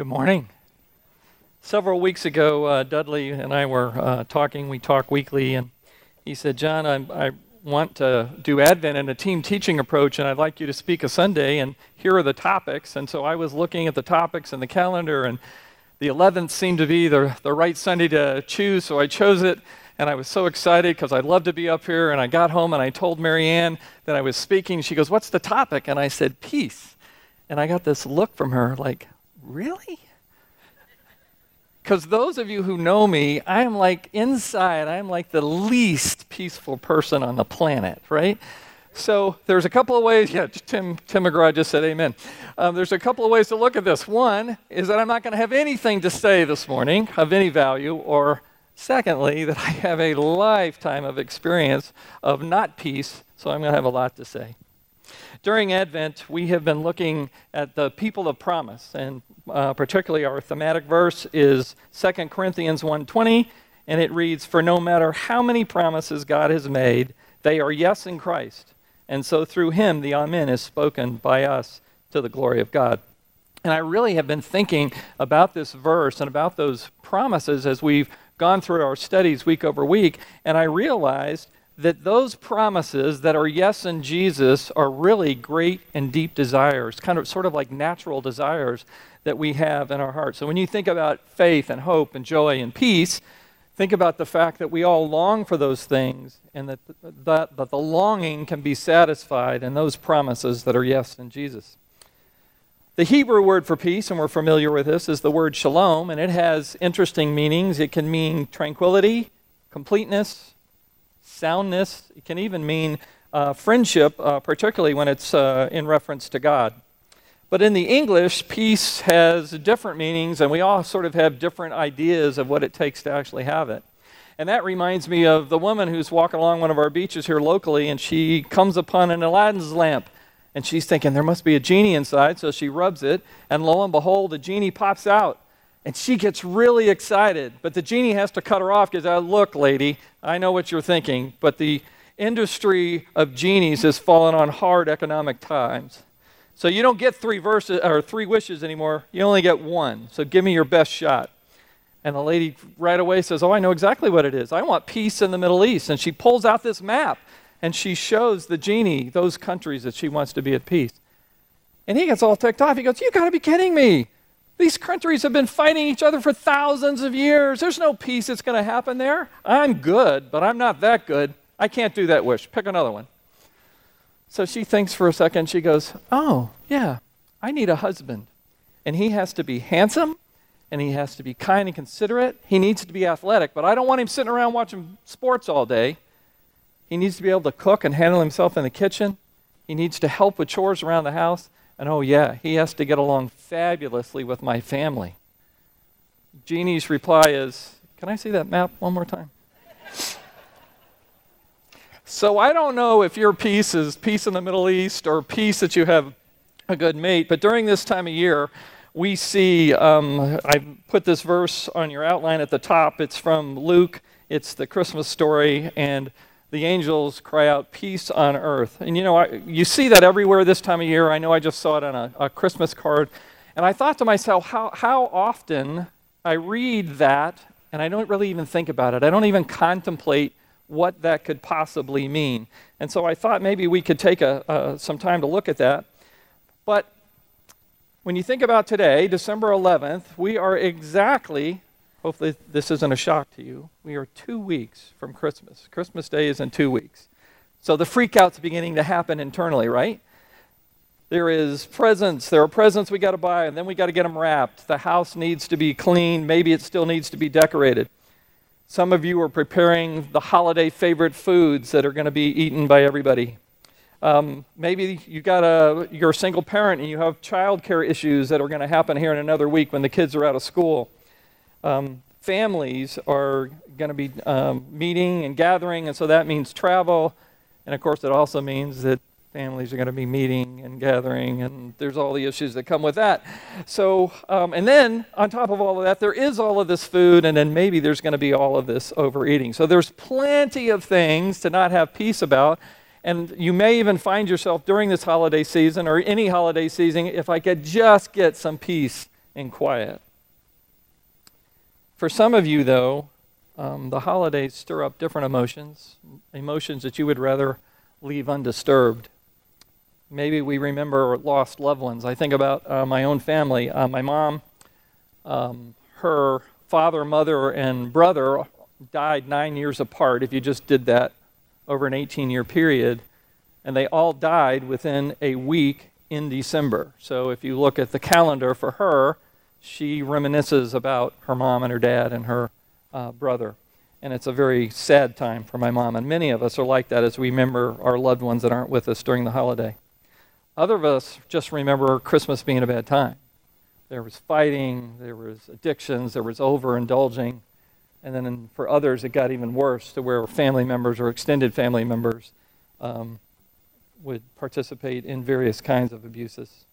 Good morning. Several weeks ago, uh, Dudley and I were uh, talking. We talk weekly, and he said, John, I, I want to do Advent in a team teaching approach, and I'd like you to speak a Sunday, and here are the topics. And so I was looking at the topics in the calendar, and the 11th seemed to be the, the right Sunday to choose, so I chose it. And I was so excited because I'd love to be up here. And I got home and I told Marianne that I was speaking. She goes, What's the topic? And I said, Peace. And I got this look from her like, Really? Because those of you who know me, I am like inside, I am like the least peaceful person on the planet, right? So there's a couple of ways. Yeah, Tim, Tim McGraw just said amen. Um, there's a couple of ways to look at this. One is that I'm not going to have anything to say this morning of any value, or secondly, that I have a lifetime of experience of not peace, so I'm going to have a lot to say. During Advent, we have been looking at the people of promise, and uh, particularly our thematic verse is 2 Corinthians 1:20, and it reads, "For no matter how many promises God has made, they are yes in Christ, and so through him the Amen is spoken by us to the glory of God." And I really have been thinking about this verse and about those promises as we've gone through our studies week over week, and I realized that those promises that are yes in Jesus are really great and deep desires, kind of sort of like natural desires that we have in our hearts. So when you think about faith and hope and joy and peace, think about the fact that we all long for those things and that, that, that the longing can be satisfied in those promises that are yes in Jesus. The Hebrew word for peace, and we're familiar with this, is the word shalom, and it has interesting meanings. It can mean tranquility, completeness, soundness. It can even mean uh, friendship, uh, particularly when it's uh, in reference to God. But in the English, peace has different meanings, and we all sort of have different ideas of what it takes to actually have it. And that reminds me of the woman who's walking along one of our beaches here locally, and she comes upon an Aladdin's lamp. And she's thinking there must be a genie inside, so she rubs it, and lo and behold, the genie pops out. And she gets really excited, but the genie has to cut her off because, uh, look, lady, I know what you're thinking, but the industry of genies has fallen on hard economic times. So you don't get three verses or three wishes anymore. You only get one. So give me your best shot. And the lady right away says, "Oh, I know exactly what it is. I want peace in the Middle East." And she pulls out this map and she shows the genie those countries that she wants to be at peace. And he gets all ticked off. He goes, "You got to be kidding me. These countries have been fighting each other for thousands of years. There's no peace that's going to happen there. I'm good, but I'm not that good. I can't do that wish. Pick another one. So she thinks for a second. She goes, Oh, yeah, I need a husband. And he has to be handsome and he has to be kind and considerate. He needs to be athletic, but I don't want him sitting around watching sports all day. He needs to be able to cook and handle himself in the kitchen. He needs to help with chores around the house. And oh, yeah, he has to get along fabulously with my family. Genie's reply is Can I see that map one more time? so I don't know if your peace is peace in the Middle East or peace that you have a good mate, but during this time of year, we see, um, I put this verse on your outline at the top. It's from Luke, it's the Christmas story, and the angels cry out, Peace on earth. And you know, I, you see that everywhere this time of year. I know I just saw it on a, a Christmas card. And I thought to myself, how, how often I read that and I don't really even think about it. I don't even contemplate what that could possibly mean. And so I thought maybe we could take a, some time to look at that. But when you think about today, December 11th, we are exactly Hopefully, this isn't a shock to you. We are two weeks from Christmas. Christmas Day is in two weeks. So the freakout's beginning to happen internally, right? There is presents. There are presents we got to buy, and then we got to get them wrapped. The house needs to be cleaned. Maybe it still needs to be decorated. Some of you are preparing the holiday favorite foods that are going to be eaten by everybody. Um, maybe you got a, you're a single parent and you have childcare issues that are going to happen here in another week when the kids are out of school um, families are going to be um, meeting and gathering, and so that means travel. And of course, it also means that families are going to be meeting and gathering, and there's all the issues that come with that. So, um, and then on top of all of that, there is all of this food, and then maybe there's going to be all of this overeating. So, there's plenty of things to not have peace about. And you may even find yourself during this holiday season or any holiday season, if I could just get some peace and quiet. For some of you, though, um, the holidays stir up different emotions, emotions that you would rather leave undisturbed. Maybe we remember lost loved ones. I think about uh, my own family. Uh, my mom, um, her father, mother, and brother died nine years apart, if you just did that over an 18 year period. And they all died within a week in December. So if you look at the calendar for her, she reminisces about her mom and her dad and her uh, brother. And it's a very sad time for my mom. And many of us are like that as we remember our loved ones that aren't with us during the holiday. Other of us just remember Christmas being a bad time. There was fighting, there was addictions, there was overindulging. And then for others, it got even worse to where family members or extended family members um, would participate in various kinds of abuses.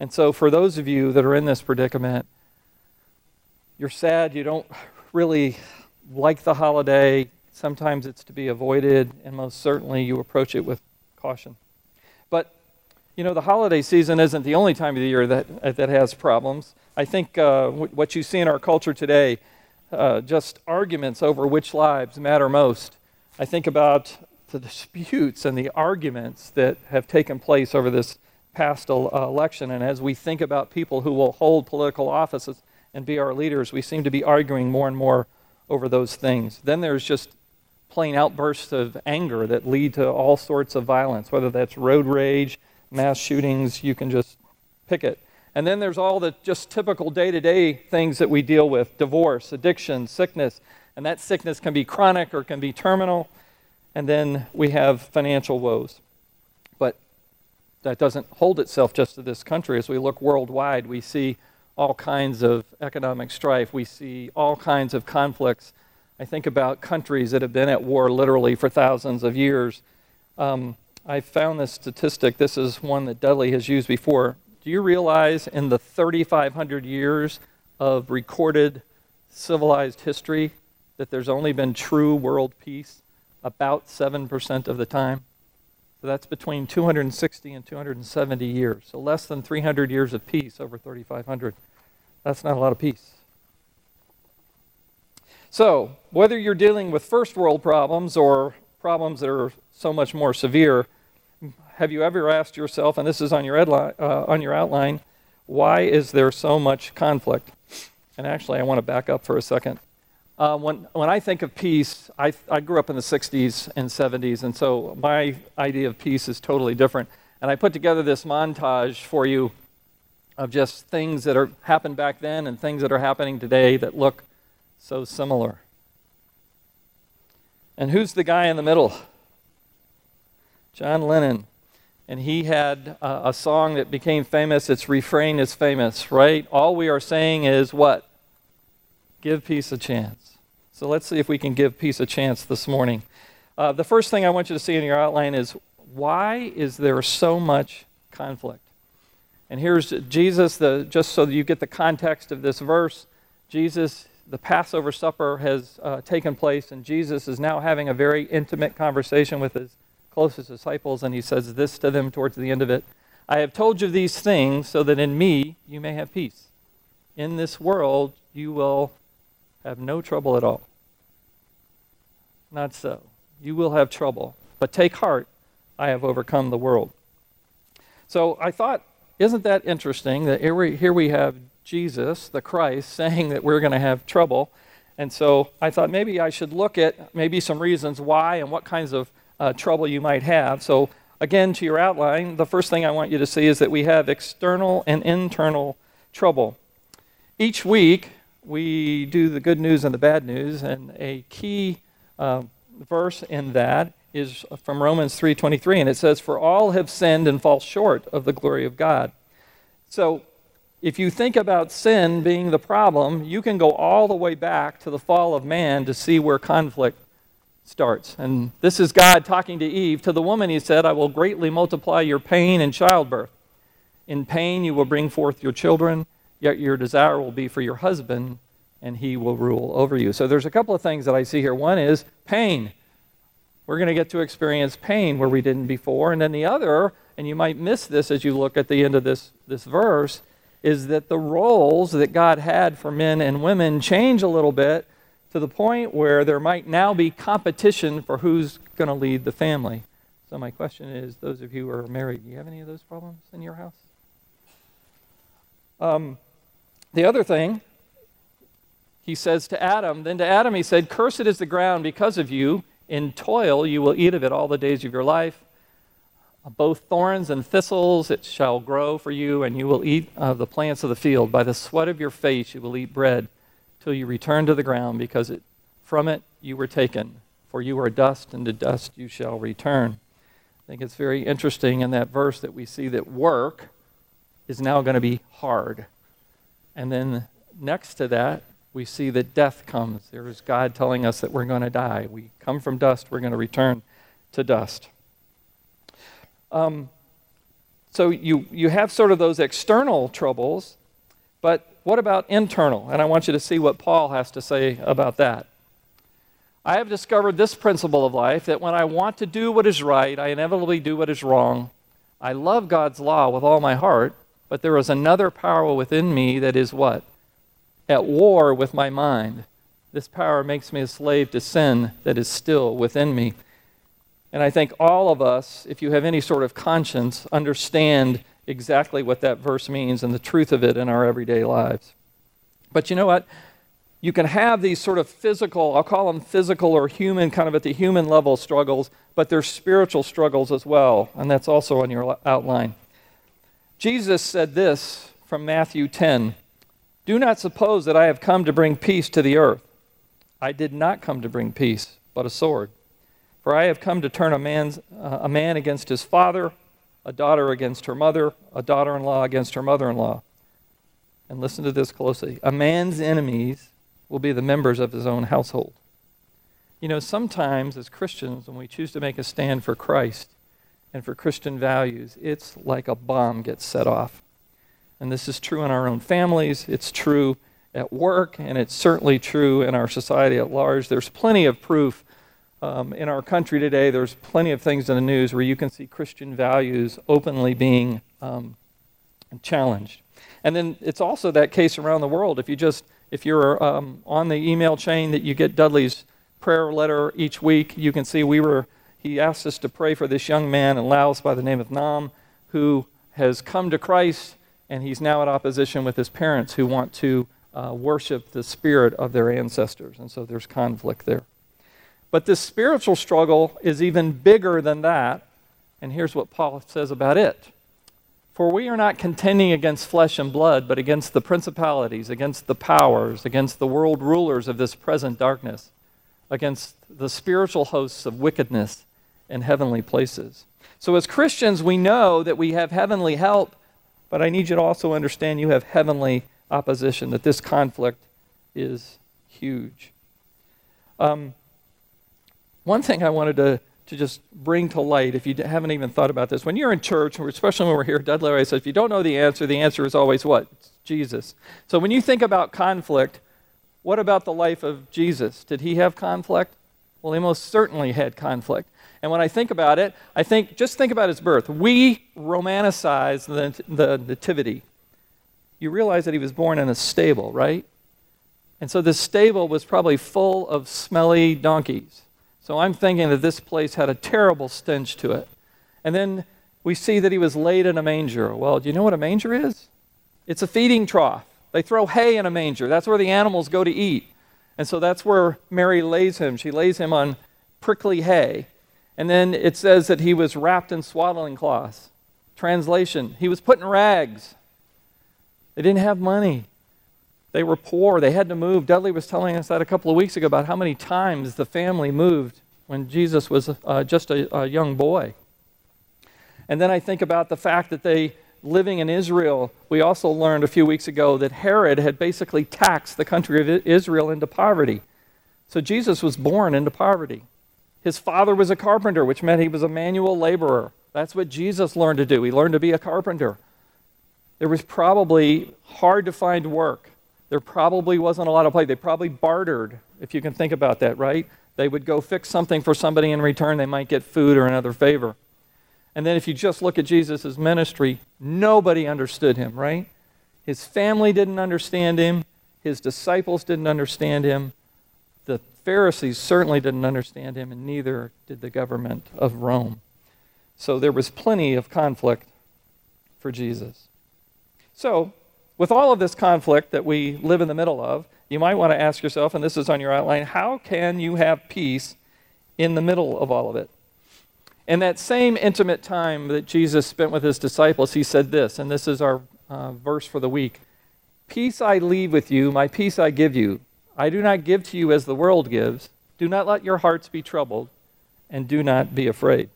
And so, for those of you that are in this predicament, you're sad, you don't really like the holiday. Sometimes it's to be avoided, and most certainly you approach it with caution. But, you know, the holiday season isn't the only time of the year that, that has problems. I think uh, what you see in our culture today, uh, just arguments over which lives matter most. I think about the disputes and the arguments that have taken place over this past uh, election. And as we think about people who will hold political offices and be our leaders, we seem to be arguing more and more over those things. Then there's just plain outbursts of anger that lead to all sorts of violence, whether that's road rage, mass shootings, you can just pick it. And then there's all the just typical day to day things that we deal with divorce, addiction, sickness. And that sickness can be chronic or can be terminal. And then we have financial woes. That doesn't hold itself just to this country. As we look worldwide, we see all kinds of economic strife, we see all kinds of conflicts. I think about countries that have been at war literally for thousands of years. Um, I found this statistic. This is one that Dudley has used before. Do you realize in the 3,500 years of recorded civilized history that there's only been true world peace about 7% of the time? So that's between 260 and 270 years. So less than 300 years of peace over 3,500. That's not a lot of peace. So, whether you're dealing with first world problems or problems that are so much more severe, have you ever asked yourself, and this is on your, uh, on your outline, why is there so much conflict? And actually, I want to back up for a second. Uh, when, when I think of peace, I, I grew up in the 60s and 70s, and so my idea of peace is totally different. And I put together this montage for you of just things that are happened back then and things that are happening today that look so similar. And who's the guy in the middle? John Lennon. And he had uh, a song that became famous. Its refrain is famous, right? All we are saying is what? Give peace a chance. So let's see if we can give peace a chance this morning. Uh, the first thing I want you to see in your outline is why is there so much conflict? And here's Jesus, the, just so that you get the context of this verse. Jesus, the Passover supper has uh, taken place, and Jesus is now having a very intimate conversation with his closest disciples, and he says this to them towards the end of it I have told you these things so that in me you may have peace. In this world you will have no trouble at all. Not so. You will have trouble. But take heart, I have overcome the world. So I thought, isn't that interesting that here we, here we have Jesus, the Christ, saying that we're going to have trouble. And so I thought maybe I should look at maybe some reasons why and what kinds of uh, trouble you might have. So, again, to your outline, the first thing I want you to see is that we have external and internal trouble. Each week, we do the good news and the bad news, and a key uh, verse in that is from Romans 3:23, and it says, "For all have sinned and fall short of the glory of God." So, if you think about sin being the problem, you can go all the way back to the fall of man to see where conflict starts. And this is God talking to Eve. To the woman, he said, I will greatly multiply your pain in childbirth. In pain, you will bring forth your children. Yet your desire will be for your husband, and he will rule over you. So there's a couple of things that I see here. One is pain. We're going to get to experience pain where we didn't before. And then the other, and you might miss this as you look at the end of this, this verse, is that the roles that God had for men and women change a little bit to the point where there might now be competition for who's going to lead the family. So, my question is those of you who are married, do you have any of those problems in your house? Um, the other thing, he says to Adam, then to Adam he said, Cursed is the ground because of you. In toil you will eat of it all the days of your life. Both thorns and thistles it shall grow for you, and you will eat of the plants of the field. By the sweat of your face you will eat bread till you return to the ground, because it, from it you were taken. For you are dust, and to dust you shall return. I think it's very interesting in that verse that we see that work is now going to be hard. And then next to that, we see that death comes. There is God telling us that we're going to die. We come from dust, we're going to return to dust. Um, so you, you have sort of those external troubles, but what about internal? And I want you to see what Paul has to say about that. I have discovered this principle of life that when I want to do what is right, I inevitably do what is wrong. I love God's law with all my heart, but there is another power within me that is what? At war with my mind. This power makes me a slave to sin that is still within me. And I think all of us, if you have any sort of conscience, understand exactly what that verse means and the truth of it in our everyday lives. But you know what? You can have these sort of physical, I'll call them physical or human, kind of at the human level struggles, but there's spiritual struggles as well. And that's also on your outline. Jesus said this from Matthew 10 Do not suppose that I have come to bring peace to the earth. I did not come to bring peace, but a sword. For I have come to turn a, man's, uh, a man against his father, a daughter against her mother, a daughter in law against her mother in law. And listen to this closely a man's enemies will be the members of his own household. You know, sometimes as Christians, when we choose to make a stand for Christ and for Christian values, it's like a bomb gets set off. And this is true in our own families, it's true at work, and it's certainly true in our society at large. There's plenty of proof um, in our country today, there's plenty of things in the news where you can see Christian values openly being um, challenged. And then it's also that case around the world. If you just, if you're um, on the email chain that you get Dudley's prayer letter each week, you can see we were, he asks us to pray for this young man in Laos by the name of Nam who has come to Christ and he's now at opposition with his parents who want to uh, worship the spirit of their ancestors. And so there's conflict there. But this spiritual struggle is even bigger than that. And here's what Paul says about it For we are not contending against flesh and blood, but against the principalities, against the powers, against the world rulers of this present darkness, against the spiritual hosts of wickedness in heavenly places. So, as Christians, we know that we have heavenly help, but I need you to also understand you have heavenly opposition, that this conflict is huge. Um, one thing I wanted to, to just bring to light, if you haven't even thought about this, when you're in church, especially when we're here, at Dudley always says, if you don't know the answer, the answer is always what? It's Jesus. So when you think about conflict, what about the life of Jesus? Did he have conflict? Well, he most certainly had conflict. And when I think about it, I think just think about his birth. We romanticize the, the nativity. You realize that he was born in a stable, right? And so this stable was probably full of smelly donkeys. So I'm thinking that this place had a terrible stench to it. And then we see that he was laid in a manger. Well, do you know what a manger is? It's a feeding trough. They throw hay in a manger. That's where the animals go to eat. And so that's where Mary lays him. She lays him on prickly hay. And then it says that he was wrapped in swaddling cloths. Translation, he was put in rags. They didn't have money. They were poor. They had to move. Dudley was telling us that a couple of weeks ago about how many times the family moved when Jesus was uh, just a, a young boy. And then I think about the fact that they, living in Israel, we also learned a few weeks ago that Herod had basically taxed the country of Israel into poverty. So Jesus was born into poverty. His father was a carpenter, which meant he was a manual laborer. That's what Jesus learned to do. He learned to be a carpenter. There was probably hard to find work there probably wasn't a lot of play. They probably bartered, if you can think about that, right? They would go fix something for somebody in return, they might get food or another favor. And then if you just look at Jesus' ministry, nobody understood him, right? His family didn't understand him. His disciples didn't understand him. Pharisees certainly didn't understand him, and neither did the government of Rome. So there was plenty of conflict for Jesus. So, with all of this conflict that we live in the middle of, you might want to ask yourself, and this is on your outline, how can you have peace in the middle of all of it? In that same intimate time that Jesus spent with his disciples, he said this, and this is our uh, verse for the week Peace I leave with you, my peace I give you. I do not give to you as the world gives. Do not let your hearts be troubled, and do not be afraid.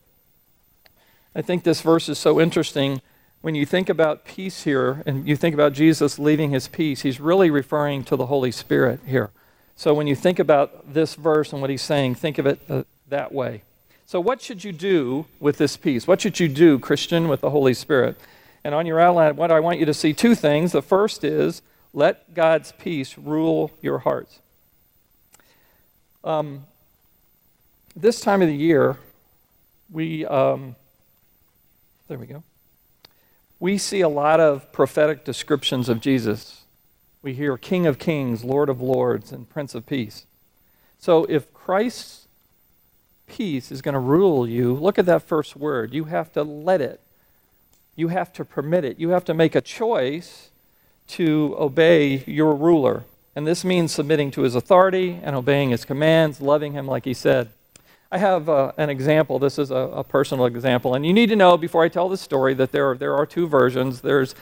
I think this verse is so interesting. When you think about peace here and you think about Jesus leaving his peace, he's really referring to the Holy Spirit here. So when you think about this verse and what he's saying, think of it uh, that way. So, what should you do with this peace? What should you do, Christian, with the Holy Spirit? And on your outline, what I want you to see two things. The first is let God's peace rule your hearts. Um, this time of the year, we, um, there we go. We see a lot of prophetic descriptions of Jesus. We hear King of Kings, Lord of Lords, and Prince of Peace. So if Christ's peace is going to rule you, look at that first word. You have to let it, you have to permit it, you have to make a choice to obey your ruler. And this means submitting to his authority and obeying his commands, loving him like he said. I have uh, an example. This is a, a, personal example. And you need to know before I tell the story that there are, there are two versions there's,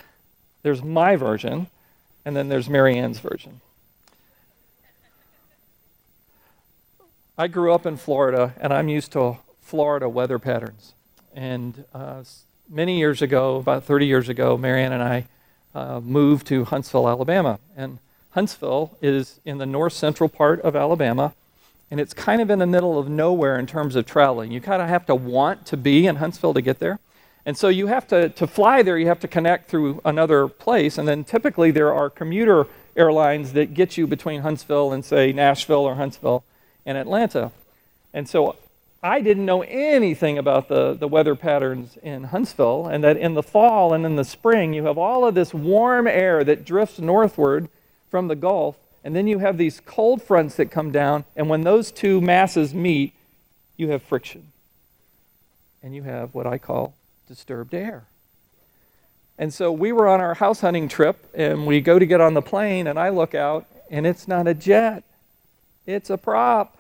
there's my version, and then there's Marianne's version. I grew up in Florida, and I'm used to Florida weather patterns. And uh, many years ago, about 30 years ago, Marianne and I uh, moved to Huntsville, Alabama. And Huntsville is in the north central part of Alabama, and it's kind of in the middle of nowhere in terms of traveling. You kind of have to want to be in Huntsville to get there. And so you have to, to fly there, you have to connect through another place. And then typically there are commuter airlines that get you between Huntsville and, say, Nashville or Huntsville and Atlanta. And so I didn't know anything about the, the weather patterns in Huntsville, and that in the fall and in the spring, you have all of this warm air that drifts northward from the Gulf, and then you have these cold fronts that come down, and when those two masses meet, you have friction. And you have what I call disturbed air. And so we were on our house hunting trip, and we go to get on the plane, and I look out, and it's not a jet, it's a prop.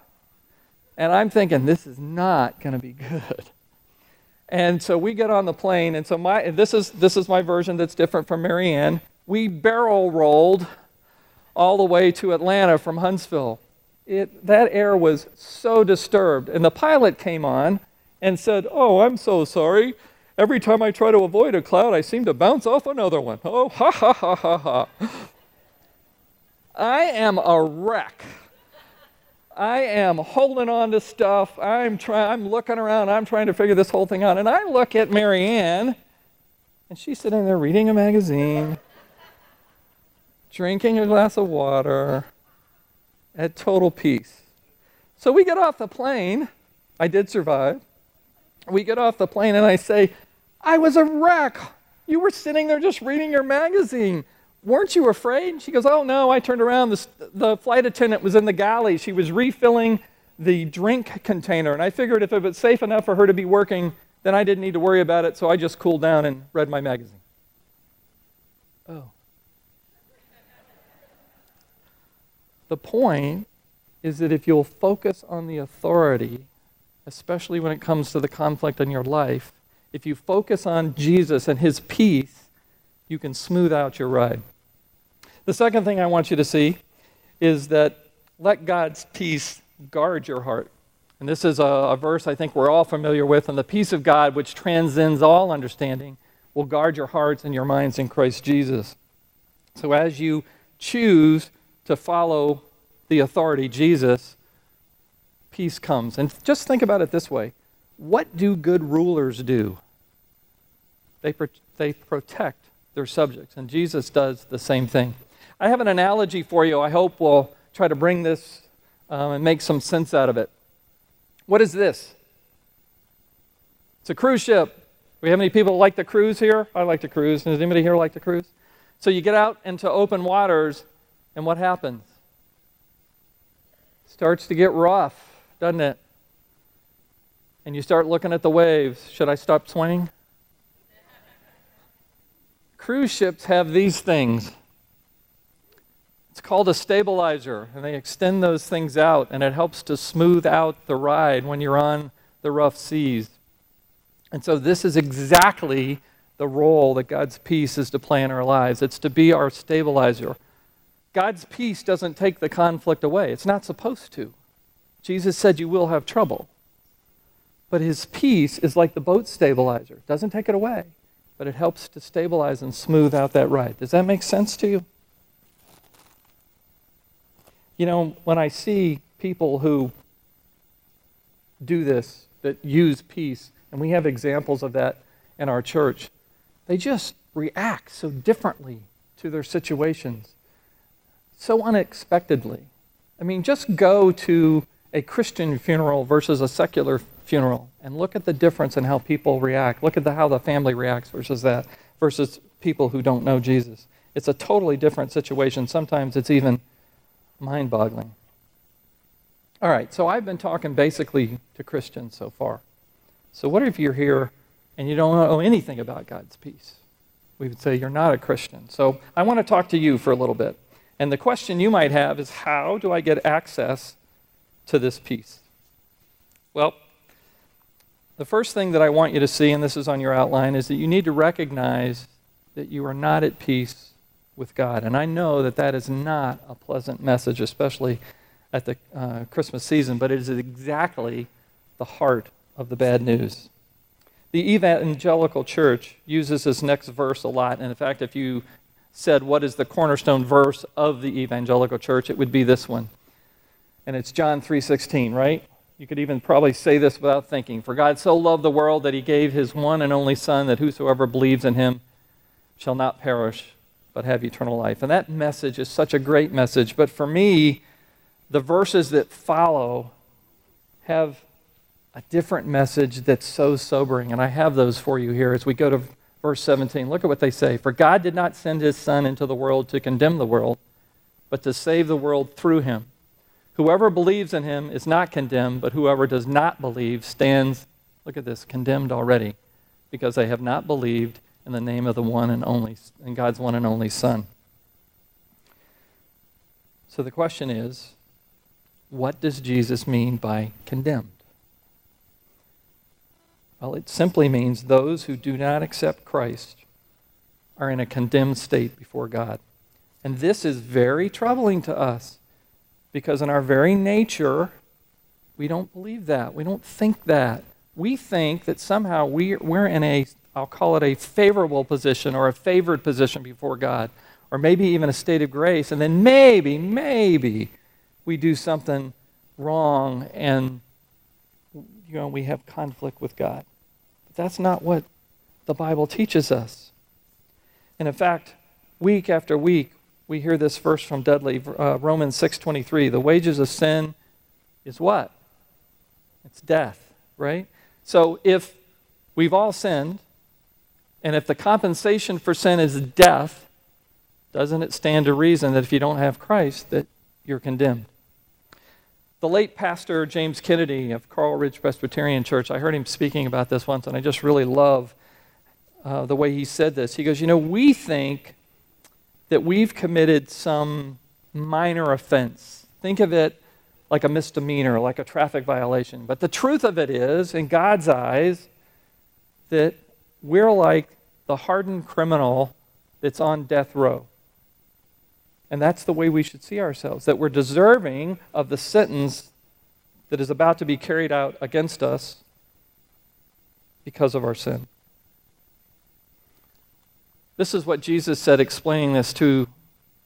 And I'm thinking, this is not going to be good. And so we get on the plane, and so my this is this is my version that's different from Marianne. We barrel rolled all the way to Atlanta from Huntsville. It, that air was so disturbed. And the pilot came on and said, Oh, I'm so sorry. Every time I try to avoid a cloud, I seem to bounce off another one. Oh, ha ha ha ha ha. I am a wreck. I am holding on to stuff. I'm trying. I'm looking around. I'm trying to figure this whole thing out. And I look at Marianne, and she's sitting there reading a magazine, drinking a glass of water, at total peace. So we get off the plane. I did survive. We get off the plane, and I say, "I was a wreck. You were sitting there just reading your magazine." Weren't you afraid? She goes, Oh, no. I turned around. The, the flight attendant was in the galley. She was refilling the drink container. And I figured if it was safe enough for her to be working, then I didn't need to worry about it. So I just cooled down and read my magazine. Oh. the point is that if you'll focus on the authority, especially when it comes to the conflict in your life, if you focus on Jesus and his peace, you can smooth out your ride. The second thing I want you to see is that let God's peace guard your heart. And this is a, a, verse I think we're all familiar with. And the peace of God, which transcends all understanding, will guard your hearts and your minds in Christ Jesus. So as you choose to follow the authority, Jesus, peace comes. And just think about it this way what do good rulers do? They, pro- they protect their subjects. And Jesus does the same thing. I have an analogy for you. I hope we'll try to bring this um, and make some sense out of it. What is this? It's a cruise ship. We have any people like to cruise here? I like to cruise. Does anybody here like to cruise? So you get out into open waters, and what happens? It Starts to get rough, doesn't it? And you start looking at the waves. Should I stop swimming? Cruise ships have these things. It's called a stabilizer, and they extend those things out, and it helps to smooth out the ride when you're on the rough seas. And so, this is exactly the role that God's peace is to play in our lives it's to be our stabilizer. God's peace doesn't take the conflict away, it's not supposed to. Jesus said, You will have trouble. But his peace is like the boat stabilizer. It doesn't take it away, but it helps to stabilize and smooth out that ride. Does that make sense to you? You know, when I see people who do this, that use peace, and we have examples of that in our church, they just react so differently to their situations, so unexpectedly. I mean, just go to a Christian funeral versus a secular funeral and look at the difference in how people react. Look at the, how the family reacts versus that, versus people who don't know Jesus. It's a totally different situation. Sometimes it's even mind boggling. All right, so I've been talking basically to Christians so far. So, what if you're here and you don't know anything about God's peace? We would say you're not a Christian. So, I want to talk to you for a little bit. And the question you might have is how do I get access to this peace? Well, the first thing that I want you to see, and this is on your outline, is that you need to recognize that you are not at peace with God. And I know that that is not a pleasant message, especially at the uh, Christmas season, but it is exactly the heart of the bad news. The evangelical church uses this next verse a lot. And in fact, if you said, What is the cornerstone verse of the evangelical church? it would be this one. And it's John 3:16, right? You could even probably say this without thinking. For God so loved the world that he gave his one and only Son, that whosoever believes in him shall not perish, but have eternal life. And that message is such a great message. But for me, the verses that follow have a different message that's so sobering. And I have those for you here as we go to verse 17. Look at what they say. For God did not send his Son into the world to condemn the world, but to save the world through him. Whoever believes in him is not condemned, but whoever does not believe stands, look at this, condemned already, because they have not believed in the name of the one and only, in God's one and only Son. So the question is, what does Jesus mean by condemned? Well, it simply means those who do not accept Christ are in a condemned state before God. And this is very troubling to us because, in our very nature, we don't believe that. We don't think that. We think that somehow we, we're in a I'll call it a favorable position or a favored position before God, or maybe even a state of grace, and then maybe, maybe we do something wrong and you know we have conflict with God. But that's not what the Bible teaches us. And in fact, week after week, we hear this verse from Dudley, uh, Romans 6:23. The wages of sin is what? It's death, right? So if we've all sinned, and if the compensation for sin is death, doesn't it stand to reason that if you don't have Christ, that you're condemned? The late pastor James Kennedy of Coral Ridge Presbyterian Church, I heard him speaking about this once, and I just really love uh, the way he said this. He goes, You know, we think that we've committed some minor offense. Think of it like a misdemeanor, like a traffic violation. But the truth of it is, in God's eyes, that we're like the hardened criminal that's on death row. And that's the way we should see ourselves that we're deserving of the sentence that is about to be carried out against us because of our sin. This is what Jesus said, explaining this to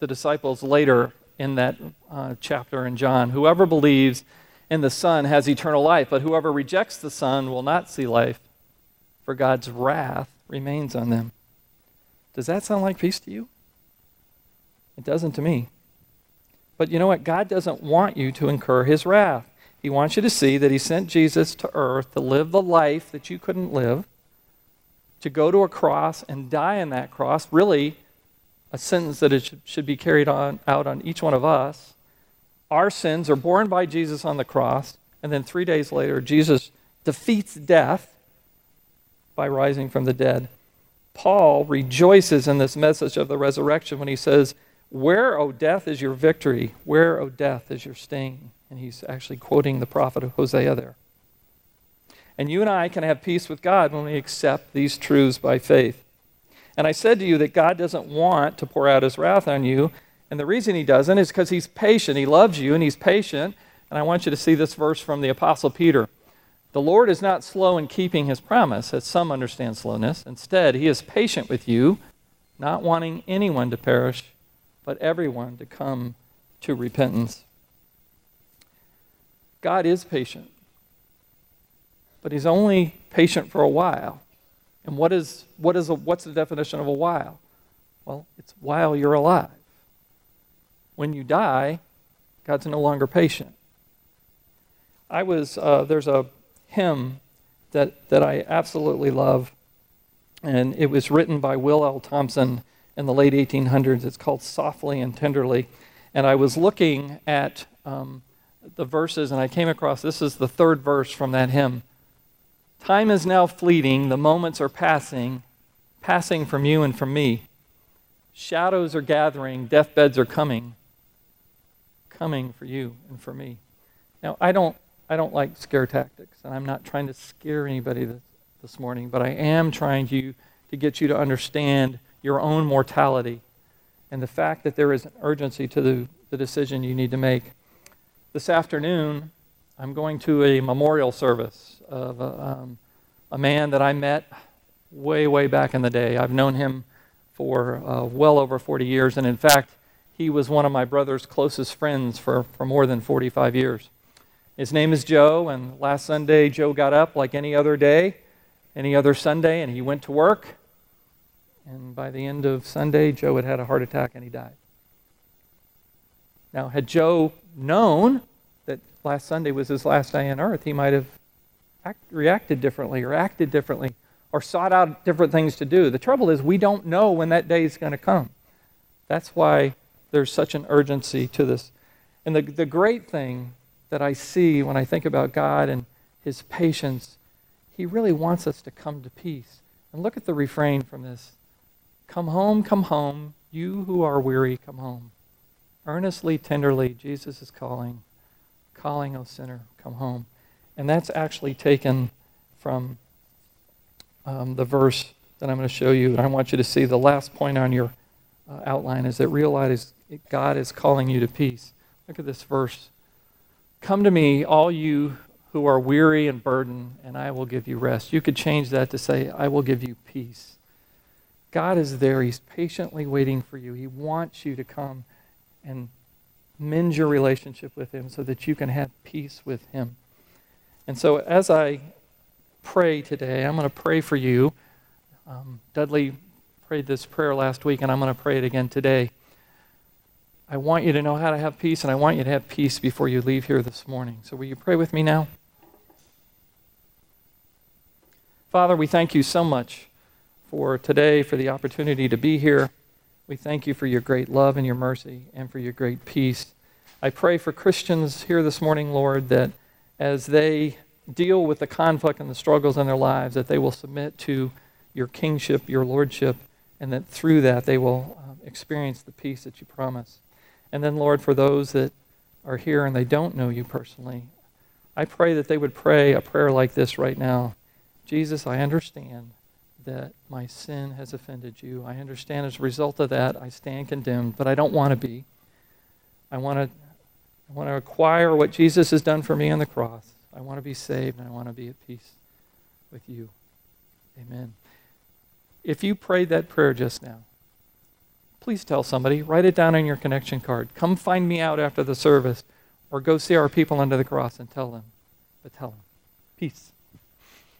the disciples later in that uh, chapter in John. Whoever believes in the Son has eternal life, but whoever rejects the Son will not see life, for God's wrath remains on them. Does that sound like peace to you? It doesn't to me. But you know what? God doesn't want you to incur his wrath. He wants you to see that he sent Jesus to earth to live the life that you couldn't live, to go to a cross and die on that cross, really a sentence that it should, should be carried on, out on each one of us. Our sins are borne by Jesus on the cross, and then three days later, Jesus defeats death by rising from the dead. Paul rejoices in this message of the resurrection when he says, Where, O death, is your victory? Where, O death, is your sting? And he's actually quoting the prophet of Hosea there. And you and I can have peace with God when we accept these truths by faith. And I said to you that God doesn't want to pour out his wrath on you. And the reason he doesn't is because he's patient. He loves you and he's patient. And I want you to see this verse from the Apostle Peter. The Lord is not slow in keeping his promise, as some understand slowness. Instead, he is patient with you, not wanting anyone to perish, but everyone to come to repentance. God is patient, but he's only patient for a while. And what is, what is a, what's the definition of a while? Well, it's while you're alive. When you die, God's no longer patient. I was, uh, there's a hymn that, that I absolutely love, and it was written by Will L. Thompson in the late 1800s. It's called Softly and Tenderly. And I was looking at um, the verses, and I came across this is the third verse from that hymn. Time is now fleeting, the moments are passing, passing from you and from me. Shadows are gathering, deathbeds are coming, coming for you and for me. Now, I don't, I don't like scare tactics, and I'm not trying to scare anybody this, this morning, but I am trying to, to get you to understand your own mortality and the fact that there is an urgency to the, the decision you need to make. This afternoon, I'm going to a memorial service of a, um, a man that I met way, way back in the day. I've known him for uh, well over 40 years, and in fact, he was one of my brother's closest friends for, for more than 45 years. His name is Joe, and last Sunday, Joe got up like any other day, any other Sunday, and he went to work. And by the end of Sunday, Joe had had a heart attack and he died. Now, had Joe known that last Sunday was his last day on earth, he might have act, reacted differently or acted differently or sought out different things to do. The trouble is, we don't know when that day is going to come. That's why there's such an urgency to this. And the, the great thing that I see when I think about God and his patience, he really wants us to come to peace. And look at the refrain from this Come home, come home, you who are weary, come home. Earnestly, tenderly, Jesus is calling, calling, O sinner, come home. And that's actually taken from um, the verse that I'm going to show you. And I want you to see the last point on your uh, outline is that realize God is calling you to peace. Look at this verse. Come to me, all you who are weary and burdened, and I will give you rest. You could change that to say, I will give you peace. God is there. He's patiently waiting for you. He wants you to come and mend your relationship with Him so that you can have peace with Him. And so, as I pray today, I'm going to pray for you. Um, Dudley prayed this prayer last week, and I'm going to pray it again today. I want you to know how to have peace, and I want you to have peace before you leave here this morning. So, will you pray with me now? Father, we thank you so much for today, for the opportunity to be here. We thank you for your great love and your mercy and for your great peace. I pray for Christians here this morning, Lord, that as they deal with the conflict and the struggles in their lives, that they will submit to your kingship, your lordship, and that through that they will um, experience the peace that you promise. And then, Lord, for those that are here and they don't know you personally, I pray that they would pray a prayer like this right now Jesus, I understand that my sin has offended you. I understand as a result of that, I stand condemned, but I don't want to be. I want to I want to acquire what Jesus has done for me on the cross. I want to be saved and I want to be at peace with you. Amen. If you prayed that prayer just now, please tell somebody. Write it down on your connection card. Come find me out after the service or go see our people under the cross and tell them. But tell them. Peace.